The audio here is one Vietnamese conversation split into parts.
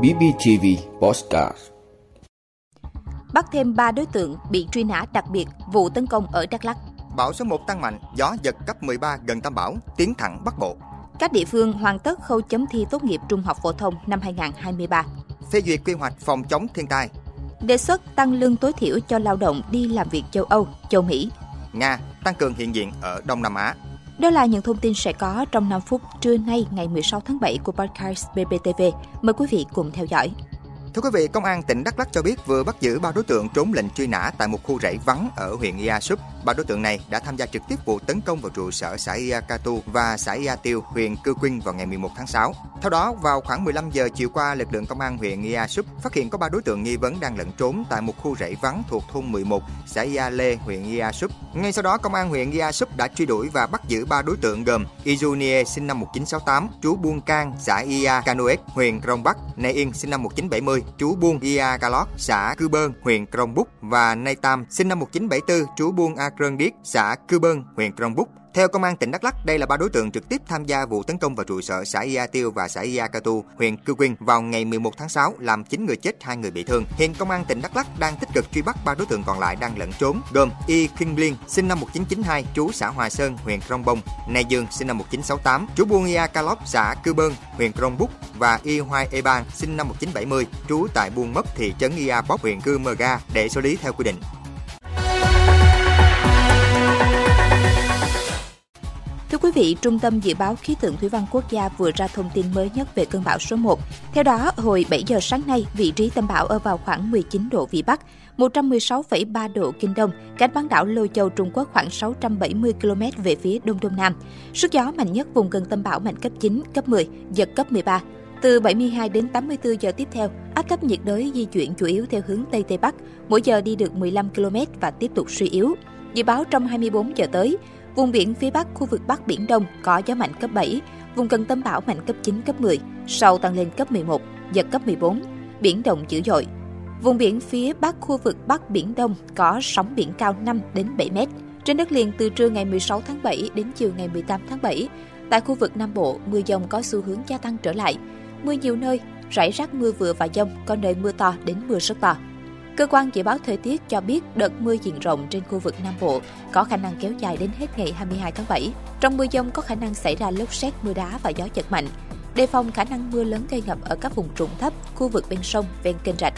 BBTV Postcard Bắt thêm 3 đối tượng bị truy nã đặc biệt vụ tấn công ở Đắk Lắk. Bão số 1 tăng mạnh, gió giật cấp 13 gần tâm bão, tiến thẳng Bắc Bộ. Các địa phương hoàn tất khâu chấm thi tốt nghiệp trung học phổ thông năm 2023. Phê duyệt quy hoạch phòng chống thiên tai. Đề xuất tăng lương tối thiểu cho lao động đi làm việc châu Âu, châu Mỹ. Nga tăng cường hiện diện ở Đông Nam Á. Đó là những thông tin sẽ có trong 5 phút trưa nay, ngày 16 tháng 7 của podcast BBTV. Mời quý vị cùng theo dõi. Thưa quý vị, Công an tỉnh Đắk Lắk cho biết vừa bắt giữ ba đối tượng trốn lệnh truy nã tại một khu rẫy vắng ở huyện Ia Súp. Ba đối tượng này đã tham gia trực tiếp vụ tấn công vào trụ sở xã Ia Katu và xã Ia Tiêu, huyện Cư Quynh vào ngày 11 tháng 6. Theo đó, vào khoảng 15 giờ chiều qua, lực lượng công an huyện Ia Súp phát hiện có ba đối tượng nghi vấn đang lẩn trốn tại một khu rẫy vắng thuộc thôn 11, xã Ia Lê, huyện Ia Súp. Ngay sau đó, công an huyện Ia Súp đã truy đuổi và bắt giữ ba đối tượng gồm Izunie sinh năm 1968, trú Buôn Cang, xã Ia Canoet, huyện Krông Bắc, Nay Yên sinh năm 1970, trú Buôn Ia Galot, xã Cư Bơn, huyện Krông Búc và Nay Tam sinh năm 1974, trú Buôn A Krơn Điếc, xã Cư Bơn, huyện Krông Búc. Theo công an tỉnh Đắk Lắk, đây là ba đối tượng trực tiếp tham gia vụ tấn công vào trụ sở xã Ia Tiêu và xã Ia Katu, huyện Cư Quyên vào ngày 11 tháng 6, làm 9 người chết, 2 người bị thương. Hiện công an tỉnh Đắk Lắk đang tích cực truy bắt ba đối tượng còn lại đang lẫn trốn, gồm Y Kinh Liên, sinh năm 1992, trú xã Hòa Sơn, huyện Krông Bông, Nay Dương, sinh năm 1968, trú Buôn Ia Kalop, xã Cư Bơn, huyện Krông Búc và Y Hoai E Ban sinh năm 1970, trú tại Buôn Mấp, thị trấn Ia Bóc, huyện Cư Mơ Ga để xử lý theo quy định. Quý vị, Trung tâm Dự báo Khí tượng Thủy văn Quốc gia vừa ra thông tin mới nhất về cơn bão số 1. Theo đó, hồi 7 giờ sáng nay, vị trí tâm bão ở vào khoảng 19 độ Vĩ Bắc, 116,3 độ Kinh Đông, cách bán đảo Lôi Châu Trung Quốc khoảng 670 km về phía Đông Đông Nam. Sức gió mạnh nhất vùng gần tâm bão mạnh cấp 9, cấp 10, giật cấp 13. Từ 72 đến 84 giờ tiếp theo, áp thấp nhiệt đới di chuyển chủ yếu theo hướng Tây Tây Bắc, mỗi giờ đi được 15 km và tiếp tục suy yếu. Dự báo trong 24 giờ tới, Vùng biển phía Bắc khu vực Bắc Biển Đông có gió mạnh cấp 7, vùng gần tâm bão mạnh cấp 9, cấp 10, sau tăng lên cấp 11, giật cấp 14, biển động dữ dội. Vùng biển phía Bắc khu vực Bắc Biển Đông có sóng biển cao 5 đến 7 mét. Trên đất liền từ trưa ngày 16 tháng 7 đến chiều ngày 18 tháng 7, tại khu vực Nam Bộ, mưa dông có xu hướng gia tăng trở lại. Mưa nhiều nơi, rải rác mưa vừa và dông, có nơi mưa to đến mưa rất to. Cơ quan dự báo thời tiết cho biết đợt mưa diện rộng trên khu vực Nam Bộ có khả năng kéo dài đến hết ngày 22 tháng 7. Trong mưa dông có khả năng xảy ra lốc xét, mưa đá và gió giật mạnh. Đề phòng khả năng mưa lớn gây ngập ở các vùng trũng thấp, khu vực bên sông, ven kênh rạch.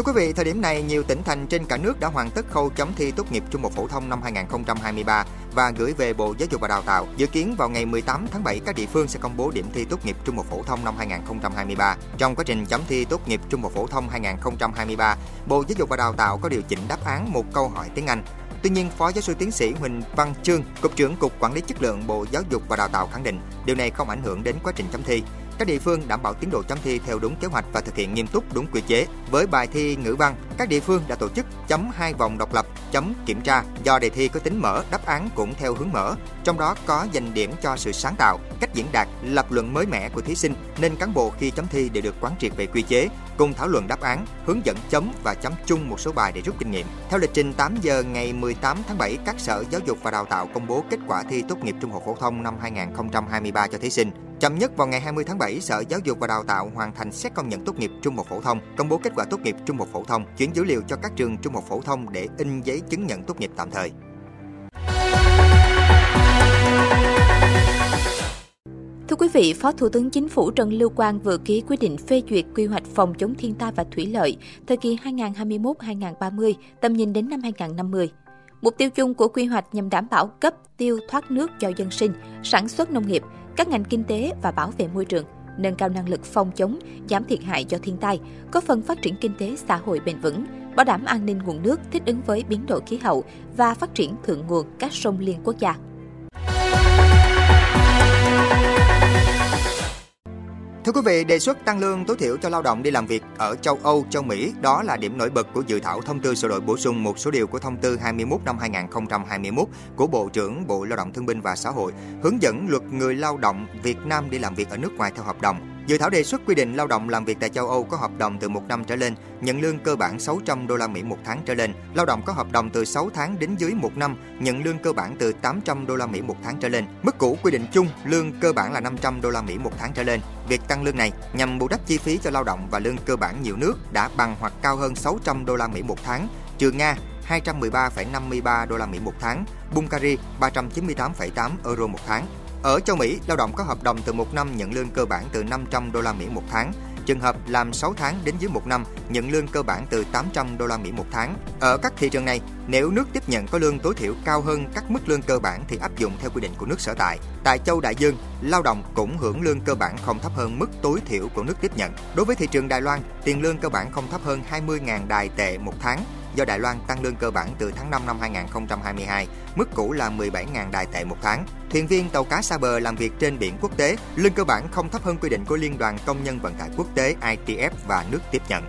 Thưa quý vị, thời điểm này, nhiều tỉnh thành trên cả nước đã hoàn tất khâu chấm thi tốt nghiệp trung học phổ thông năm 2023 và gửi về Bộ Giáo dục và Đào tạo. Dự kiến vào ngày 18 tháng 7, các địa phương sẽ công bố điểm thi tốt nghiệp trung học phổ thông năm 2023. Trong quá trình chấm thi tốt nghiệp trung học phổ thông 2023, Bộ Giáo dục và Đào tạo có điều chỉnh đáp án một câu hỏi tiếng Anh. Tuy nhiên, Phó Giáo sư Tiến sĩ Huỳnh Văn Trương, Cục trưởng Cục Quản lý Chất lượng Bộ Giáo dục và Đào tạo khẳng định điều này không ảnh hưởng đến quá trình chấm thi. Các địa phương đảm bảo tiến độ chấm thi theo đúng kế hoạch và thực hiện nghiêm túc đúng quy chế. Với bài thi ngữ văn, các địa phương đã tổ chức chấm hai vòng độc lập, chấm kiểm tra. Do đề thi có tính mở, đáp án cũng theo hướng mở, trong đó có dành điểm cho sự sáng tạo, cách diễn đạt, lập luận mới mẻ của thí sinh, nên cán bộ khi chấm thi đều được quán triệt về quy chế, cùng thảo luận đáp án, hướng dẫn chấm và chấm chung một số bài để rút kinh nghiệm. Theo lịch trình 8 giờ ngày 18 tháng 7, các sở giáo dục và đào tạo công bố kết quả thi tốt nghiệp trung học phổ thông năm 2023 cho thí sinh. Chậm nhất vào ngày 20 tháng 7, Sở Giáo dục và Đào tạo hoàn thành xét công nhận tốt nghiệp trung học phổ thông, công bố kết quả tốt nghiệp trung học phổ thông, chuyển dữ liệu cho các trường trung học phổ thông để in giấy chứng nhận tốt nghiệp tạm thời. Vị, Phó Thủ tướng Chính phủ Trần Lưu Quang vừa ký quyết định phê duyệt quy hoạch phòng chống thiên tai và thủy lợi thời kỳ 2021-2030, tầm nhìn đến năm 2050. Mục tiêu chung của quy hoạch nhằm đảm bảo cấp, tiêu, thoát nước cho dân sinh, sản xuất nông nghiệp, các ngành kinh tế và bảo vệ môi trường, nâng cao năng lực phòng chống, giảm thiệt hại do thiên tai, có phần phát triển kinh tế xã hội bền vững, bảo đảm an ninh nguồn nước thích ứng với biến đổi khí hậu và phát triển thượng nguồn các sông liên quốc gia. Thưa quý vị, đề xuất tăng lương tối thiểu cho lao động đi làm việc ở châu Âu, châu Mỹ đó là điểm nổi bật của dự thảo thông tư sửa đổi bổ sung một số điều của thông tư 21 năm 2021 của Bộ trưởng Bộ Lao động Thương binh và Xã hội hướng dẫn luật người lao động Việt Nam đi làm việc ở nước ngoài theo hợp đồng. Dự thảo đề xuất quy định lao động làm việc tại châu Âu có hợp đồng từ một năm trở lên, nhận lương cơ bản 600 đô la Mỹ một tháng trở lên. Lao động có hợp đồng từ 6 tháng đến dưới một năm, nhận lương cơ bản từ 800 đô la Mỹ một tháng trở lên. Mức cũ quy định chung lương cơ bản là 500 đô la Mỹ một tháng trở lên. Việc tăng lương này nhằm bù đắp chi phí cho lao động và lương cơ bản nhiều nước đã bằng hoặc cao hơn 600 đô la Mỹ một tháng, trừ Nga 213,53 đô la Mỹ một tháng, Bulgaria 398,8 euro một tháng. Ở châu Mỹ, lao động có hợp đồng từ một năm nhận lương cơ bản từ 500 đô la Mỹ một tháng, trường hợp làm 6 tháng đến dưới một năm nhận lương cơ bản từ 800 đô la Mỹ một tháng. Ở các thị trường này, nếu nước tiếp nhận có lương tối thiểu cao hơn các mức lương cơ bản thì áp dụng theo quy định của nước sở tại. Tại châu Đại Dương, lao động cũng hưởng lương cơ bản không thấp hơn mức tối thiểu của nước tiếp nhận. Đối với thị trường Đài Loan, tiền lương cơ bản không thấp hơn 20.000 đài tệ một tháng do Đài Loan tăng lương cơ bản từ tháng 5 năm 2022, mức cũ là 17.000 đài tệ một tháng. Thuyền viên tàu cá xa bờ làm việc trên biển quốc tế, lương cơ bản không thấp hơn quy định của Liên đoàn Công nhân Vận tải Quốc tế ITF và nước tiếp nhận.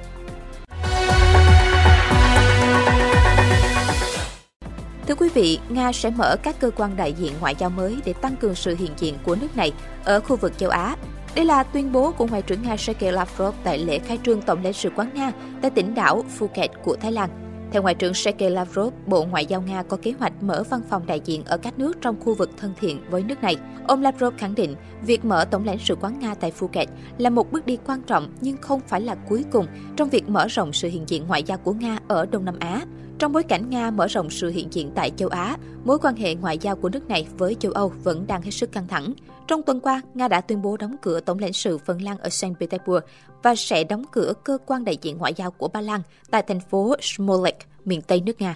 Thưa quý vị, Nga sẽ mở các cơ quan đại diện ngoại giao mới để tăng cường sự hiện diện của nước này ở khu vực châu Á. Đây là tuyên bố của Ngoại trưởng Nga Sergei Lavrov tại lễ khai trương Tổng lãnh sự quán Nga tại tỉnh đảo Phuket của Thái Lan. Theo Ngoại trưởng Sergei Lavrov, Bộ Ngoại giao Nga có kế hoạch mở văn phòng đại diện ở các nước trong khu vực thân thiện với nước này. Ông Lavrov khẳng định, việc mở Tổng lãnh sự quán Nga tại Phuket là một bước đi quan trọng nhưng không phải là cuối cùng trong việc mở rộng sự hiện diện ngoại giao của Nga ở Đông Nam Á. Trong bối cảnh Nga mở rộng sự hiện diện tại châu Á, mối quan hệ ngoại giao của nước này với châu Âu vẫn đang hết sức căng thẳng. Trong tuần qua, Nga đã tuyên bố đóng cửa Tổng lãnh sự Phần Lan ở Saint Petersburg và sẽ đóng cửa cơ quan đại diện ngoại giao của Ba Lan tại thành phố Smolensk, miền Tây nước Nga.